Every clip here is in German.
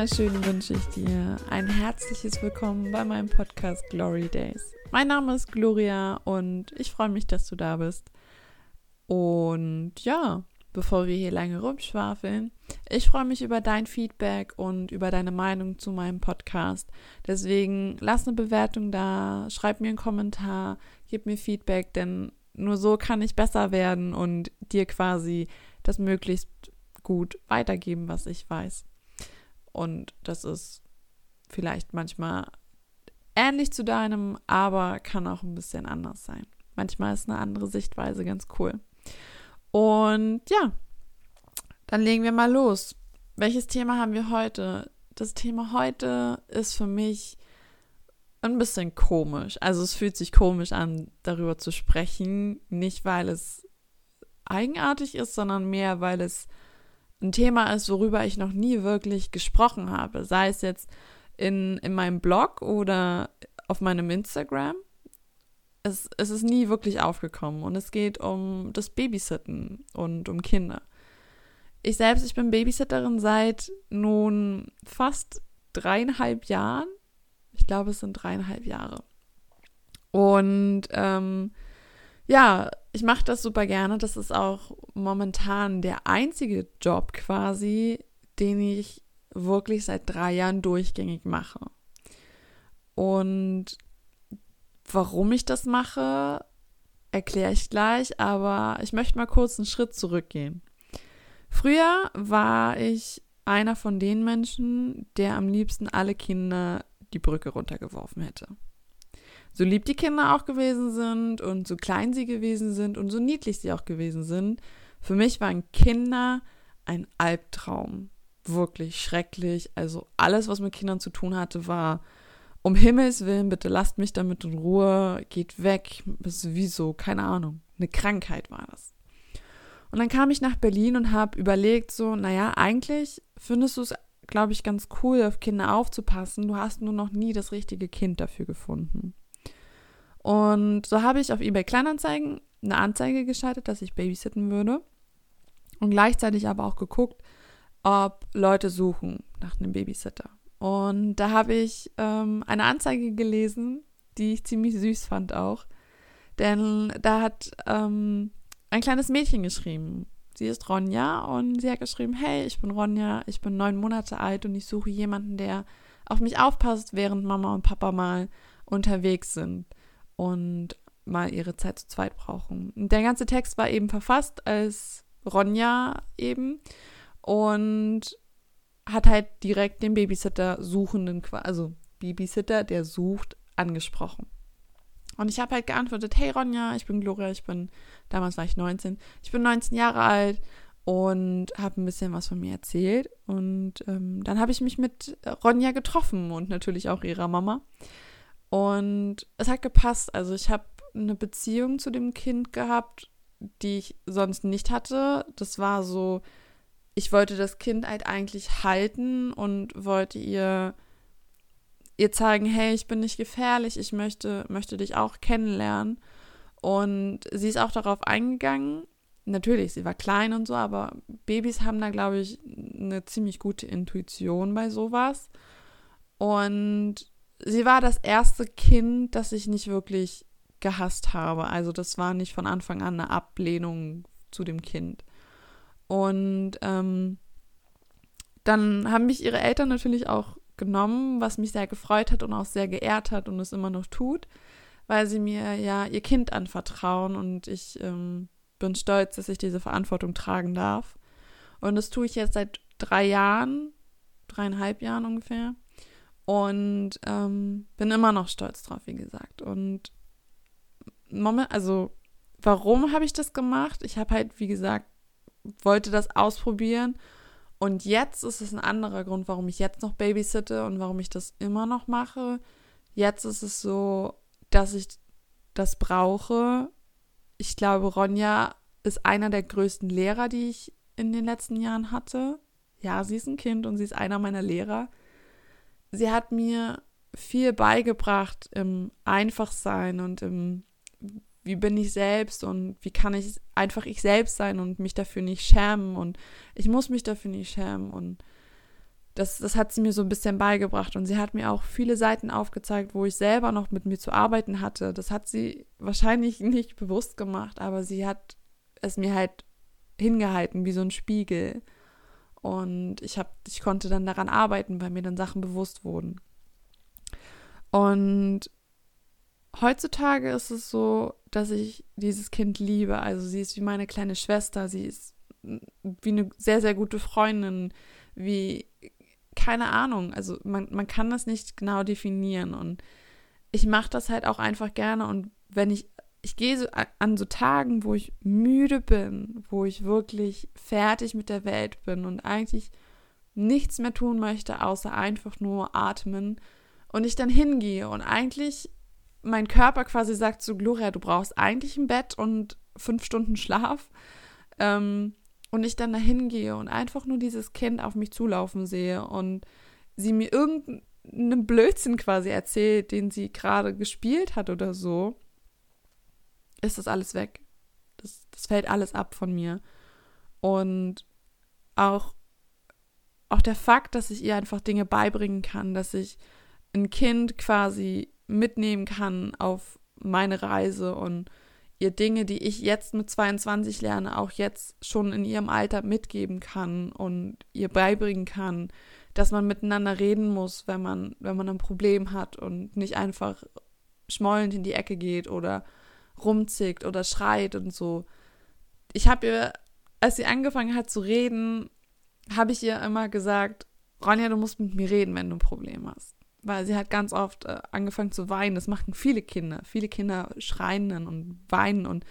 einen wunderschönen wünsche ich dir. Ein herzliches Willkommen bei meinem Podcast Glory Days. Mein Name ist Gloria und ich freue mich, dass du da bist. Und ja, bevor wir hier lange rumschwafeln, ich freue mich über dein Feedback und über deine Meinung zu meinem Podcast. Deswegen lass eine Bewertung da, schreib mir einen Kommentar, gib mir Feedback, denn nur so kann ich besser werden und dir quasi das möglichst gut weitergeben, was ich weiß. Und das ist vielleicht manchmal ähnlich zu deinem, aber kann auch ein bisschen anders sein. Manchmal ist eine andere Sichtweise ganz cool. Und ja, dann legen wir mal los. Welches Thema haben wir heute? Das Thema heute ist für mich ein bisschen komisch. Also es fühlt sich komisch an, darüber zu sprechen. Nicht, weil es eigenartig ist, sondern mehr, weil es ein Thema ist, worüber ich noch nie wirklich gesprochen habe. Sei es jetzt in, in meinem Blog oder auf meinem Instagram. Es, es ist nie wirklich aufgekommen und es geht um das Babysitten und um Kinder. Ich selbst, ich bin Babysitterin seit nun fast dreieinhalb Jahren. Ich glaube, es sind dreieinhalb Jahre. Und ähm, ja, ich mache das super gerne. Das ist auch momentan der einzige Job quasi, den ich wirklich seit drei Jahren durchgängig mache. Und warum ich das mache, erkläre ich gleich, aber ich möchte mal kurz einen Schritt zurückgehen. Früher war ich einer von den Menschen, der am liebsten alle Kinder die Brücke runtergeworfen hätte so lieb die Kinder auch gewesen sind und so klein sie gewesen sind und so niedlich sie auch gewesen sind, für mich waren Kinder ein Albtraum. Wirklich schrecklich. Also alles, was mit Kindern zu tun hatte, war um Himmels Willen, bitte lasst mich damit in Ruhe, geht weg. Wieso, keine Ahnung. Eine Krankheit war das. Und dann kam ich nach Berlin und habe überlegt, so, naja, eigentlich findest du es, glaube ich, ganz cool, auf Kinder aufzupassen. Du hast nur noch nie das richtige Kind dafür gefunden. Und so habe ich auf eBay Kleinanzeigen eine Anzeige geschaltet, dass ich babysitten würde. Und gleichzeitig aber auch geguckt, ob Leute suchen nach einem Babysitter. Und da habe ich ähm, eine Anzeige gelesen, die ich ziemlich süß fand auch. Denn da hat ähm, ein kleines Mädchen geschrieben. Sie ist Ronja und sie hat geschrieben, hey, ich bin Ronja, ich bin neun Monate alt und ich suche jemanden, der auf mich aufpasst, während Mama und Papa mal unterwegs sind und mal ihre Zeit zu zweit brauchen. Der ganze Text war eben verfasst als Ronja eben und hat halt direkt den Babysitter suchenden, also Babysitter, der sucht, angesprochen. Und ich habe halt geantwortet, hey Ronja, ich bin Gloria, ich bin, damals war ich 19, ich bin 19 Jahre alt und habe ein bisschen was von mir erzählt. Und ähm, dann habe ich mich mit Ronja getroffen und natürlich auch ihrer Mama. Und es hat gepasst. Also ich habe eine Beziehung zu dem Kind gehabt, die ich sonst nicht hatte. Das war so, ich wollte das Kind halt eigentlich halten und wollte ihr ihr zeigen, hey, ich bin nicht gefährlich, ich möchte möchte dich auch kennenlernen. Und sie ist auch darauf eingegangen. Natürlich, sie war klein und so, aber Babys haben da, glaube ich, eine ziemlich gute Intuition bei sowas. Und sie war das erste Kind, das ich nicht wirklich gehasst habe. Also das war nicht von Anfang an eine Ablehnung zu dem Kind. Und ähm, dann haben mich ihre Eltern natürlich auch genommen, was mich sehr gefreut hat und auch sehr geehrt hat und es immer noch tut, weil sie mir ja ihr Kind anvertrauen und ich ähm, bin stolz, dass ich diese Verantwortung tragen darf. Und das tue ich jetzt seit drei Jahren, dreieinhalb Jahren ungefähr. Und ähm, bin immer noch stolz drauf, wie gesagt. Und Moment, also warum habe ich das gemacht? Ich habe halt, wie gesagt, wollte das ausprobieren. Und jetzt ist es ein anderer Grund, warum ich jetzt noch babysitte und warum ich das immer noch mache. Jetzt ist es so, dass ich das brauche. Ich glaube, Ronja ist einer der größten Lehrer, die ich in den letzten Jahren hatte. Ja, sie ist ein Kind und sie ist einer meiner Lehrer sie hat mir viel beigebracht im Einfachsein und im wie bin ich selbst und wie kann ich einfach ich selbst sein und mich dafür nicht schämen und ich muss mich dafür nicht schämen und das, das hat sie mir so ein bisschen beigebracht und sie hat mir auch viele Seiten aufgezeigt, wo ich selber noch mit mir zu arbeiten hatte. Das hat sie wahrscheinlich nicht bewusst gemacht, aber sie hat es mir halt hingehalten wie so ein Spiegel. Und ich, hab, ich konnte dann daran arbeiten, weil mir dann Sachen bewusst wurden. Und heutzutage ist es so, dass ich dieses Kind liebe. Also sie ist wie meine kleine Schwester, sie ist wie eine sehr, sehr gute Freundin, wie keine Ahnung. Also man, man kann das nicht genau definieren. Und ich mache das halt auch einfach gerne. Und wenn ich ich gehe so an so Tagen, wo ich müde bin, wo ich wirklich fertig mit der Welt bin und eigentlich nichts mehr tun möchte, außer einfach nur atmen und ich dann hingehe und eigentlich mein Körper quasi sagt zu Gloria, du brauchst eigentlich ein Bett und fünf Stunden Schlaf ähm, und ich dann da hingehe und einfach nur dieses Kind auf mich zulaufen sehe und sie mir irgendeinen Blödsinn quasi erzählt, den sie gerade gespielt hat oder so ist das alles weg. Das, das fällt alles ab von mir. Und auch, auch der Fakt, dass ich ihr einfach Dinge beibringen kann, dass ich ein Kind quasi mitnehmen kann auf meine Reise und ihr Dinge, die ich jetzt mit 22 lerne, auch jetzt schon in ihrem Alter mitgeben kann und ihr beibringen kann, dass man miteinander reden muss, wenn man, wenn man ein Problem hat und nicht einfach schmollend in die Ecke geht oder rumzickt oder schreit und so. Ich habe ihr, als sie angefangen hat zu reden, habe ich ihr immer gesagt, Ronja, du musst mit mir reden, wenn du ein Problem hast. Weil sie hat ganz oft äh, angefangen zu weinen. Das machen viele Kinder. Viele Kinder schreien dann und weinen und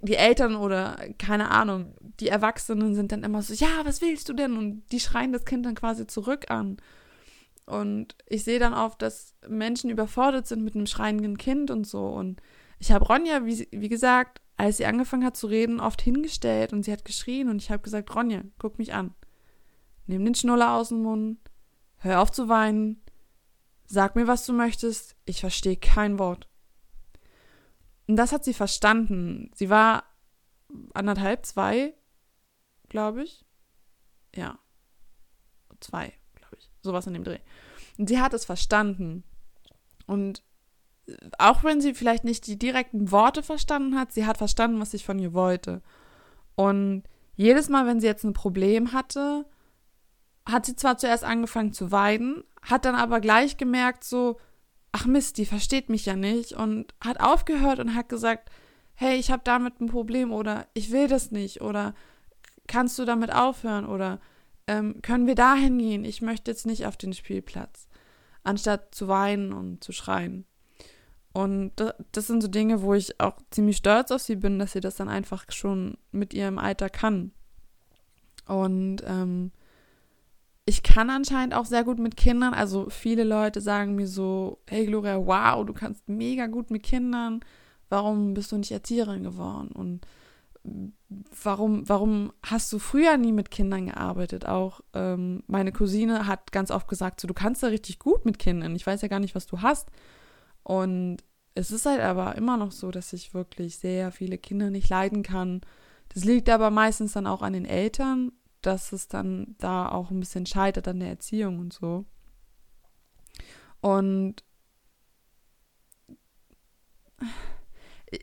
die Eltern oder keine Ahnung, die Erwachsenen sind dann immer so, ja, was willst du denn? Und die schreien das Kind dann quasi zurück an. Und ich sehe dann oft, dass Menschen überfordert sind mit einem schreienden Kind und so. Und ich habe Ronja, wie, wie gesagt, als sie angefangen hat zu reden, oft hingestellt und sie hat geschrien und ich habe gesagt, Ronja, guck mich an. Nimm den Schnuller aus dem Mund, hör auf zu weinen, sag mir, was du möchtest, ich verstehe kein Wort. Und das hat sie verstanden. Sie war anderthalb, zwei, glaube ich. Ja. Zwei, glaube ich. Sowas in dem Dreh. Und sie hat es verstanden. Und auch wenn sie vielleicht nicht die direkten Worte verstanden hat, sie hat verstanden, was ich von ihr wollte. Und jedes Mal, wenn sie jetzt ein Problem hatte, hat sie zwar zuerst angefangen zu weinen, hat dann aber gleich gemerkt, so, ach Mist, die versteht mich ja nicht und hat aufgehört und hat gesagt, hey, ich habe damit ein Problem oder ich will das nicht oder kannst du damit aufhören oder ähm, können wir dahin gehen? Ich möchte jetzt nicht auf den Spielplatz, anstatt zu weinen und zu schreien. Und das sind so Dinge, wo ich auch ziemlich stolz auf sie bin, dass sie das dann einfach schon mit ihrem Alter kann. Und ähm, ich kann anscheinend auch sehr gut mit Kindern. Also viele Leute sagen mir so, hey Gloria, wow, du kannst mega gut mit Kindern. Warum bist du nicht Erzieherin geworden? Und warum, warum hast du früher nie mit Kindern gearbeitet? Auch ähm, meine Cousine hat ganz oft gesagt, so, du kannst ja richtig gut mit Kindern. Ich weiß ja gar nicht, was du hast. Und es ist halt aber immer noch so, dass ich wirklich sehr viele Kinder nicht leiden kann. Das liegt aber meistens dann auch an den Eltern, dass es dann da auch ein bisschen scheitert an der Erziehung und so. Und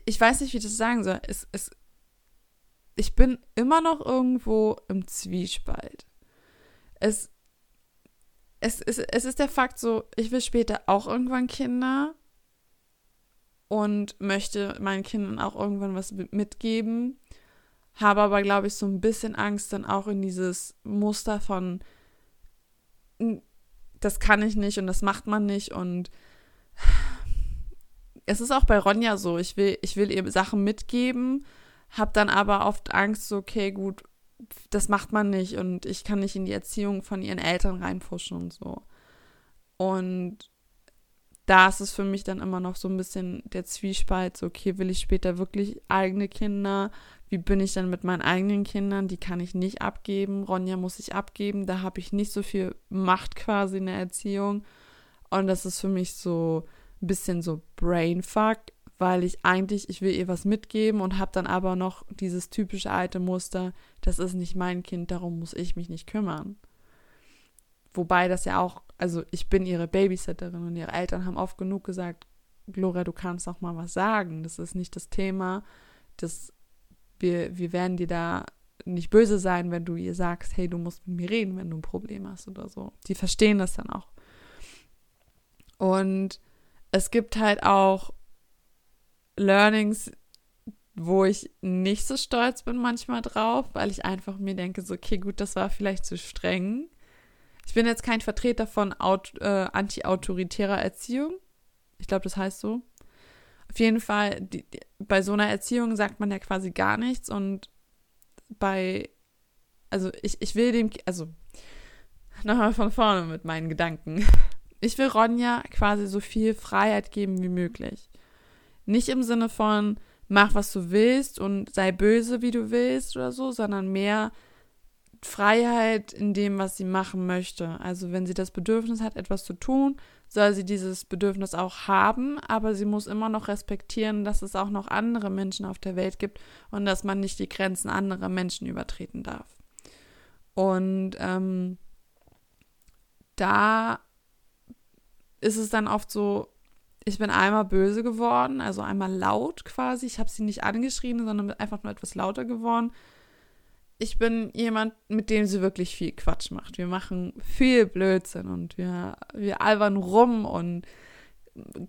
ich weiß nicht, wie ich das sagen soll. Es, es, ich bin immer noch irgendwo im Zwiespalt. Es, es, es, es ist der Fakt so, ich will später auch irgendwann Kinder und möchte meinen Kindern auch irgendwann was mitgeben. Habe aber, glaube ich, so ein bisschen Angst dann auch in dieses Muster von, das kann ich nicht und das macht man nicht. Und es ist auch bei Ronja so, ich will, ich will ihr Sachen mitgeben, habe dann aber oft Angst, so, okay, gut, das macht man nicht und ich kann nicht in die Erziehung von ihren Eltern reinfuschen und so. Und da ist es für mich dann immer noch so ein bisschen der Zwiespalt, so, okay, will ich später wirklich eigene Kinder? Wie bin ich dann mit meinen eigenen Kindern? Die kann ich nicht abgeben. Ronja muss ich abgeben. Da habe ich nicht so viel Macht quasi in der Erziehung. Und das ist für mich so ein bisschen so Brainfuck, weil ich eigentlich, ich will ihr was mitgeben und habe dann aber noch dieses typische alte Muster, das ist nicht mein Kind, darum muss ich mich nicht kümmern. wobei das ja auch, also ich bin ihre Babysitterin und ihre Eltern haben oft genug gesagt, Gloria, du kannst auch mal was sagen. Das ist nicht das Thema. Das, wir, wir werden dir da nicht böse sein, wenn du ihr sagst, hey, du musst mit mir reden, wenn du ein Problem hast oder so. Die verstehen das dann auch. Und es gibt halt auch Learnings, wo ich nicht so stolz bin manchmal drauf, weil ich einfach mir denke, so, okay, gut, das war vielleicht zu streng. Ich bin jetzt kein Vertreter von äh, anti-autoritärer Erziehung. Ich glaube, das heißt so. Auf jeden Fall, die, die, bei so einer Erziehung sagt man ja quasi gar nichts und bei, also ich, ich will dem, also nochmal von vorne mit meinen Gedanken. Ich will Ronja quasi so viel Freiheit geben wie möglich. Nicht im Sinne von, mach was du willst und sei böse, wie du willst oder so, sondern mehr Freiheit in dem, was sie machen möchte. Also wenn sie das Bedürfnis hat, etwas zu tun, soll sie dieses Bedürfnis auch haben, aber sie muss immer noch respektieren, dass es auch noch andere Menschen auf der Welt gibt und dass man nicht die Grenzen anderer Menschen übertreten darf. Und ähm, da ist es dann oft so, ich bin einmal böse geworden, also einmal laut quasi. Ich habe sie nicht angeschrien, sondern einfach nur etwas lauter geworden ich bin jemand, mit dem sie wirklich viel Quatsch macht. Wir machen viel Blödsinn und wir, wir albern rum und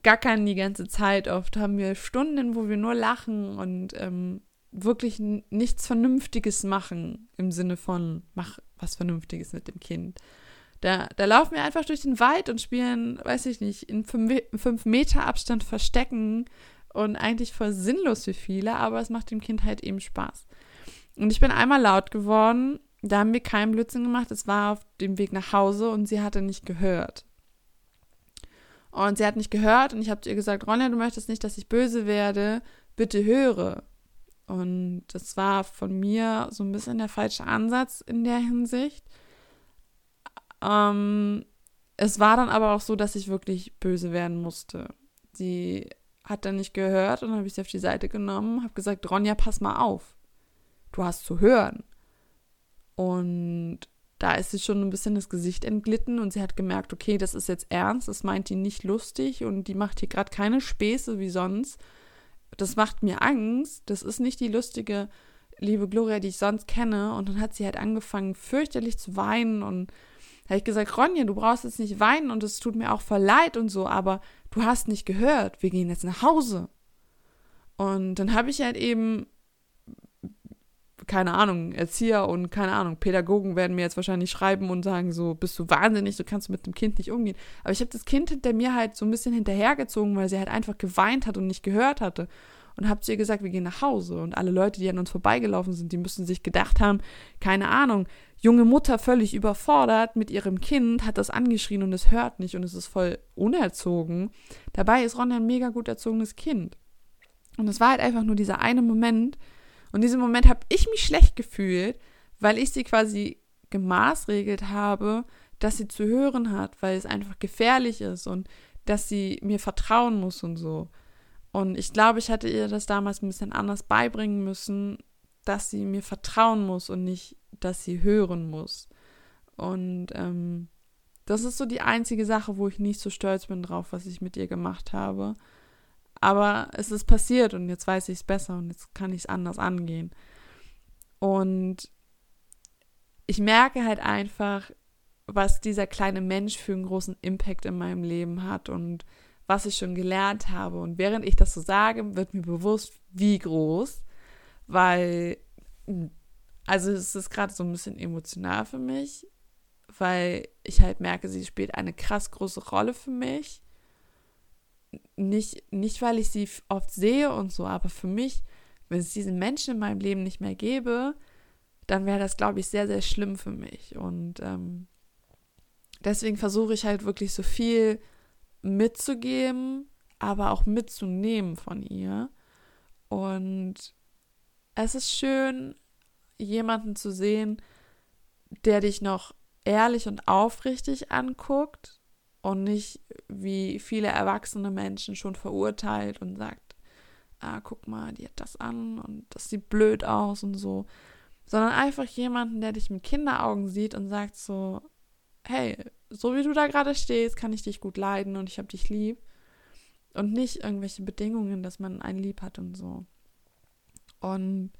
gackern die ganze Zeit. Oft haben wir Stunden, wo wir nur lachen und ähm, wirklich nichts Vernünftiges machen im Sinne von, mach was Vernünftiges mit dem Kind. Da, da laufen wir einfach durch den Wald und spielen, weiß ich nicht, in fünf, fünf Meter Abstand verstecken und eigentlich voll sinnlos für viele, aber es macht dem Kind halt eben Spaß. Und ich bin einmal laut geworden. Da haben wir keinen Blödsinn gemacht. Es war auf dem Weg nach Hause und sie hatte nicht gehört. Und sie hat nicht gehört und ich habe ihr gesagt, Ronja, du möchtest nicht, dass ich böse werde. Bitte höre. Und das war von mir so ein bisschen der falsche Ansatz in der Hinsicht. Ähm, es war dann aber auch so, dass ich wirklich böse werden musste. Sie hat dann nicht gehört und habe ich sie auf die Seite genommen, habe gesagt, Ronja, pass mal auf du hast zu hören. Und da ist sie schon ein bisschen das Gesicht entglitten und sie hat gemerkt, okay, das ist jetzt ernst, das meint die nicht lustig und die macht hier gerade keine Späße wie sonst. Das macht mir Angst, das ist nicht die lustige liebe Gloria, die ich sonst kenne. Und dann hat sie halt angefangen, fürchterlich zu weinen und habe ich gesagt, Ronja, du brauchst jetzt nicht weinen und es tut mir auch voll leid und so, aber du hast nicht gehört, wir gehen jetzt nach Hause. Und dann habe ich halt eben keine Ahnung, Erzieher und keine Ahnung, Pädagogen werden mir jetzt wahrscheinlich schreiben und sagen so, bist du wahnsinnig, du kannst mit dem Kind nicht umgehen. Aber ich habe das Kind hinter mir halt so ein bisschen hinterhergezogen, weil sie halt einfach geweint hat und nicht gehört hatte. Und habe zu ihr gesagt, wir gehen nach Hause. Und alle Leute, die an uns vorbeigelaufen sind, die müssen sich gedacht haben, keine Ahnung, junge Mutter völlig überfordert mit ihrem Kind, hat das angeschrien und es hört nicht und es ist voll unerzogen. Dabei ist Ronja ein mega gut erzogenes Kind. Und es war halt einfach nur dieser eine Moment, und in diesem Moment habe ich mich schlecht gefühlt, weil ich sie quasi gemaßregelt habe, dass sie zu hören hat, weil es einfach gefährlich ist und dass sie mir vertrauen muss und so. Und ich glaube, ich hatte ihr das damals ein bisschen anders beibringen müssen, dass sie mir vertrauen muss und nicht, dass sie hören muss. Und ähm, das ist so die einzige Sache, wo ich nicht so stolz bin drauf, was ich mit ihr gemacht habe. Aber es ist passiert und jetzt weiß ich es besser und jetzt kann ich es anders angehen. Und ich merke halt einfach, was dieser kleine Mensch für einen großen Impact in meinem Leben hat und was ich schon gelernt habe. Und während ich das so sage, wird mir bewusst, wie groß, weil, also es ist gerade so ein bisschen emotional für mich, weil ich halt merke, sie spielt eine krass große Rolle für mich nicht, nicht, weil ich sie oft sehe und so, aber für mich, wenn es diesen Menschen in meinem Leben nicht mehr gäbe, dann wäre das, glaube ich, sehr, sehr schlimm für mich. Und ähm, deswegen versuche ich halt wirklich so viel mitzugeben, aber auch mitzunehmen von ihr. Und es ist schön, jemanden zu sehen, der dich noch ehrlich und aufrichtig anguckt und nicht wie viele erwachsene Menschen schon verurteilt und sagt, ah, guck mal, die hat das an und das sieht blöd aus und so, sondern einfach jemanden, der dich mit Kinderaugen sieht und sagt so, hey, so wie du da gerade stehst, kann ich dich gut leiden und ich habe dich lieb. Und nicht irgendwelche Bedingungen, dass man einen lieb hat und so. Und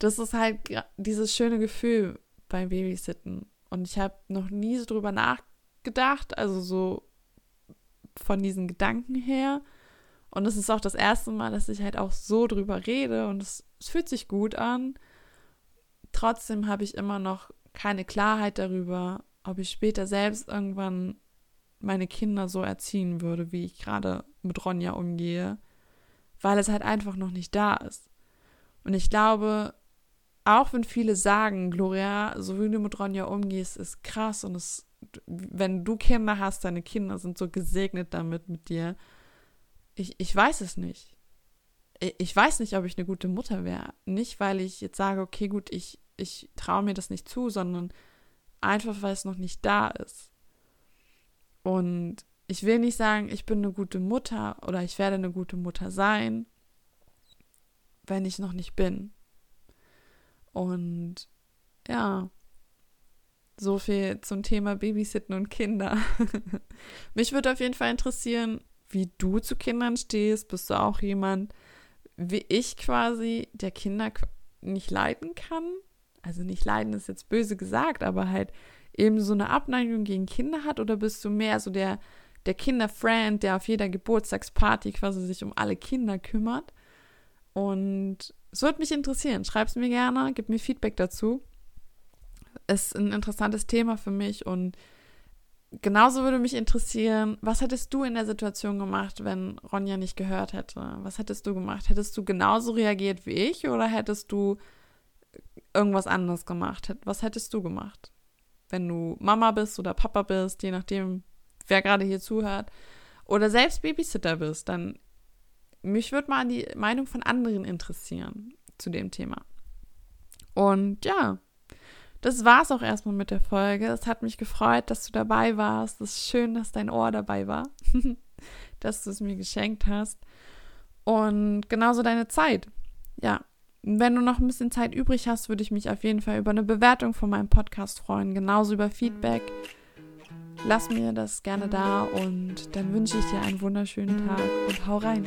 das ist halt dieses schöne Gefühl beim Babysitten. Und ich habe noch nie so drüber nachgedacht, also so von diesen Gedanken her. Und es ist auch das erste Mal, dass ich halt auch so drüber rede und es, es fühlt sich gut an. Trotzdem habe ich immer noch keine Klarheit darüber, ob ich später selbst irgendwann meine Kinder so erziehen würde, wie ich gerade mit Ronja umgehe, weil es halt einfach noch nicht da ist. Und ich glaube, auch wenn viele sagen, Gloria, so wie du mit Ronja umgehst, ist krass und es, wenn du Kinder hast, deine Kinder sind so gesegnet damit mit dir. Ich, ich weiß es nicht. Ich weiß nicht, ob ich eine gute Mutter wäre. Nicht, weil ich jetzt sage, okay, gut, ich, ich traue mir das nicht zu, sondern einfach, weil es noch nicht da ist. Und ich will nicht sagen, ich bin eine gute Mutter oder ich werde eine gute Mutter sein, wenn ich noch nicht bin. Und ja, so viel zum Thema Babysitten und Kinder. Mich würde auf jeden Fall interessieren, wie du zu Kindern stehst. Bist du auch jemand, wie ich quasi, der Kinder nicht leiden kann? Also nicht leiden ist jetzt böse gesagt, aber halt eben so eine Abneigung gegen Kinder hat oder bist du mehr so der, der Kinderfriend, der auf jeder Geburtstagsparty quasi sich um alle Kinder kümmert? Und es würde mich interessieren. Schreib es mir gerne, gib mir Feedback dazu. Ist ein interessantes Thema für mich und genauso würde mich interessieren, was hättest du in der Situation gemacht, wenn Ronja nicht gehört hätte? Was hättest du gemacht? Hättest du genauso reagiert wie ich oder hättest du irgendwas anderes gemacht? Was hättest du gemacht? wenn du Mama bist oder Papa bist, je nachdem, wer gerade hier zuhört, oder selbst Babysitter bist, dann mich würde mal die Meinung von anderen interessieren zu dem Thema. Und ja, das war's auch erstmal mit der Folge. Es hat mich gefreut, dass du dabei warst. Es ist schön, dass dein Ohr dabei war, dass du es mir geschenkt hast. Und genauso deine Zeit. Ja, wenn du noch ein bisschen Zeit übrig hast, würde ich mich auf jeden Fall über eine Bewertung von meinem Podcast freuen, genauso über Feedback. Lass mir das gerne da und dann wünsche ich dir einen wunderschönen Tag und hau rein.